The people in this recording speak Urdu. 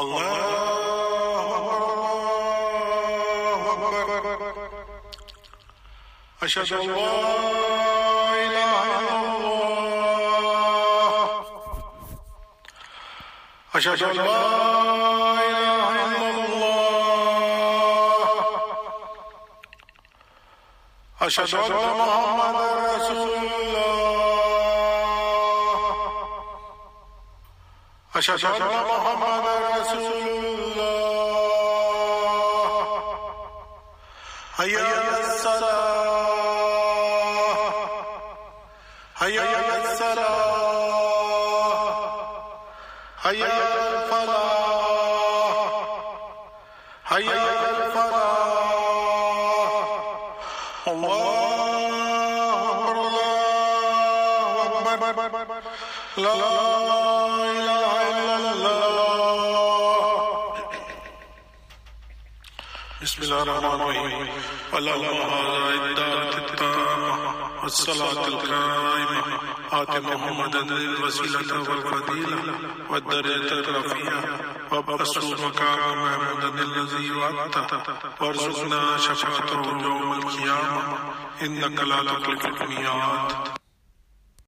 الله أكبر أشهد أن لا إله إلا رسول الله أشهد أن محمدا رسول الله. حي على الصلاة. حي على الصلاة. حي الفلاح. الفلاح. لا إله إلا الله. بسم الله الرحمن الرحيم. اللهم هذا الدعوة التامة والصلاة القائمة. آت محمدا الوسيلة والفضيلة والدرجة الرفيعة. وابعثه مقاما محمودا الذي وعدته. وارزقنا شفاعته يوم القيامة. إنك لا تخلف الميعاد.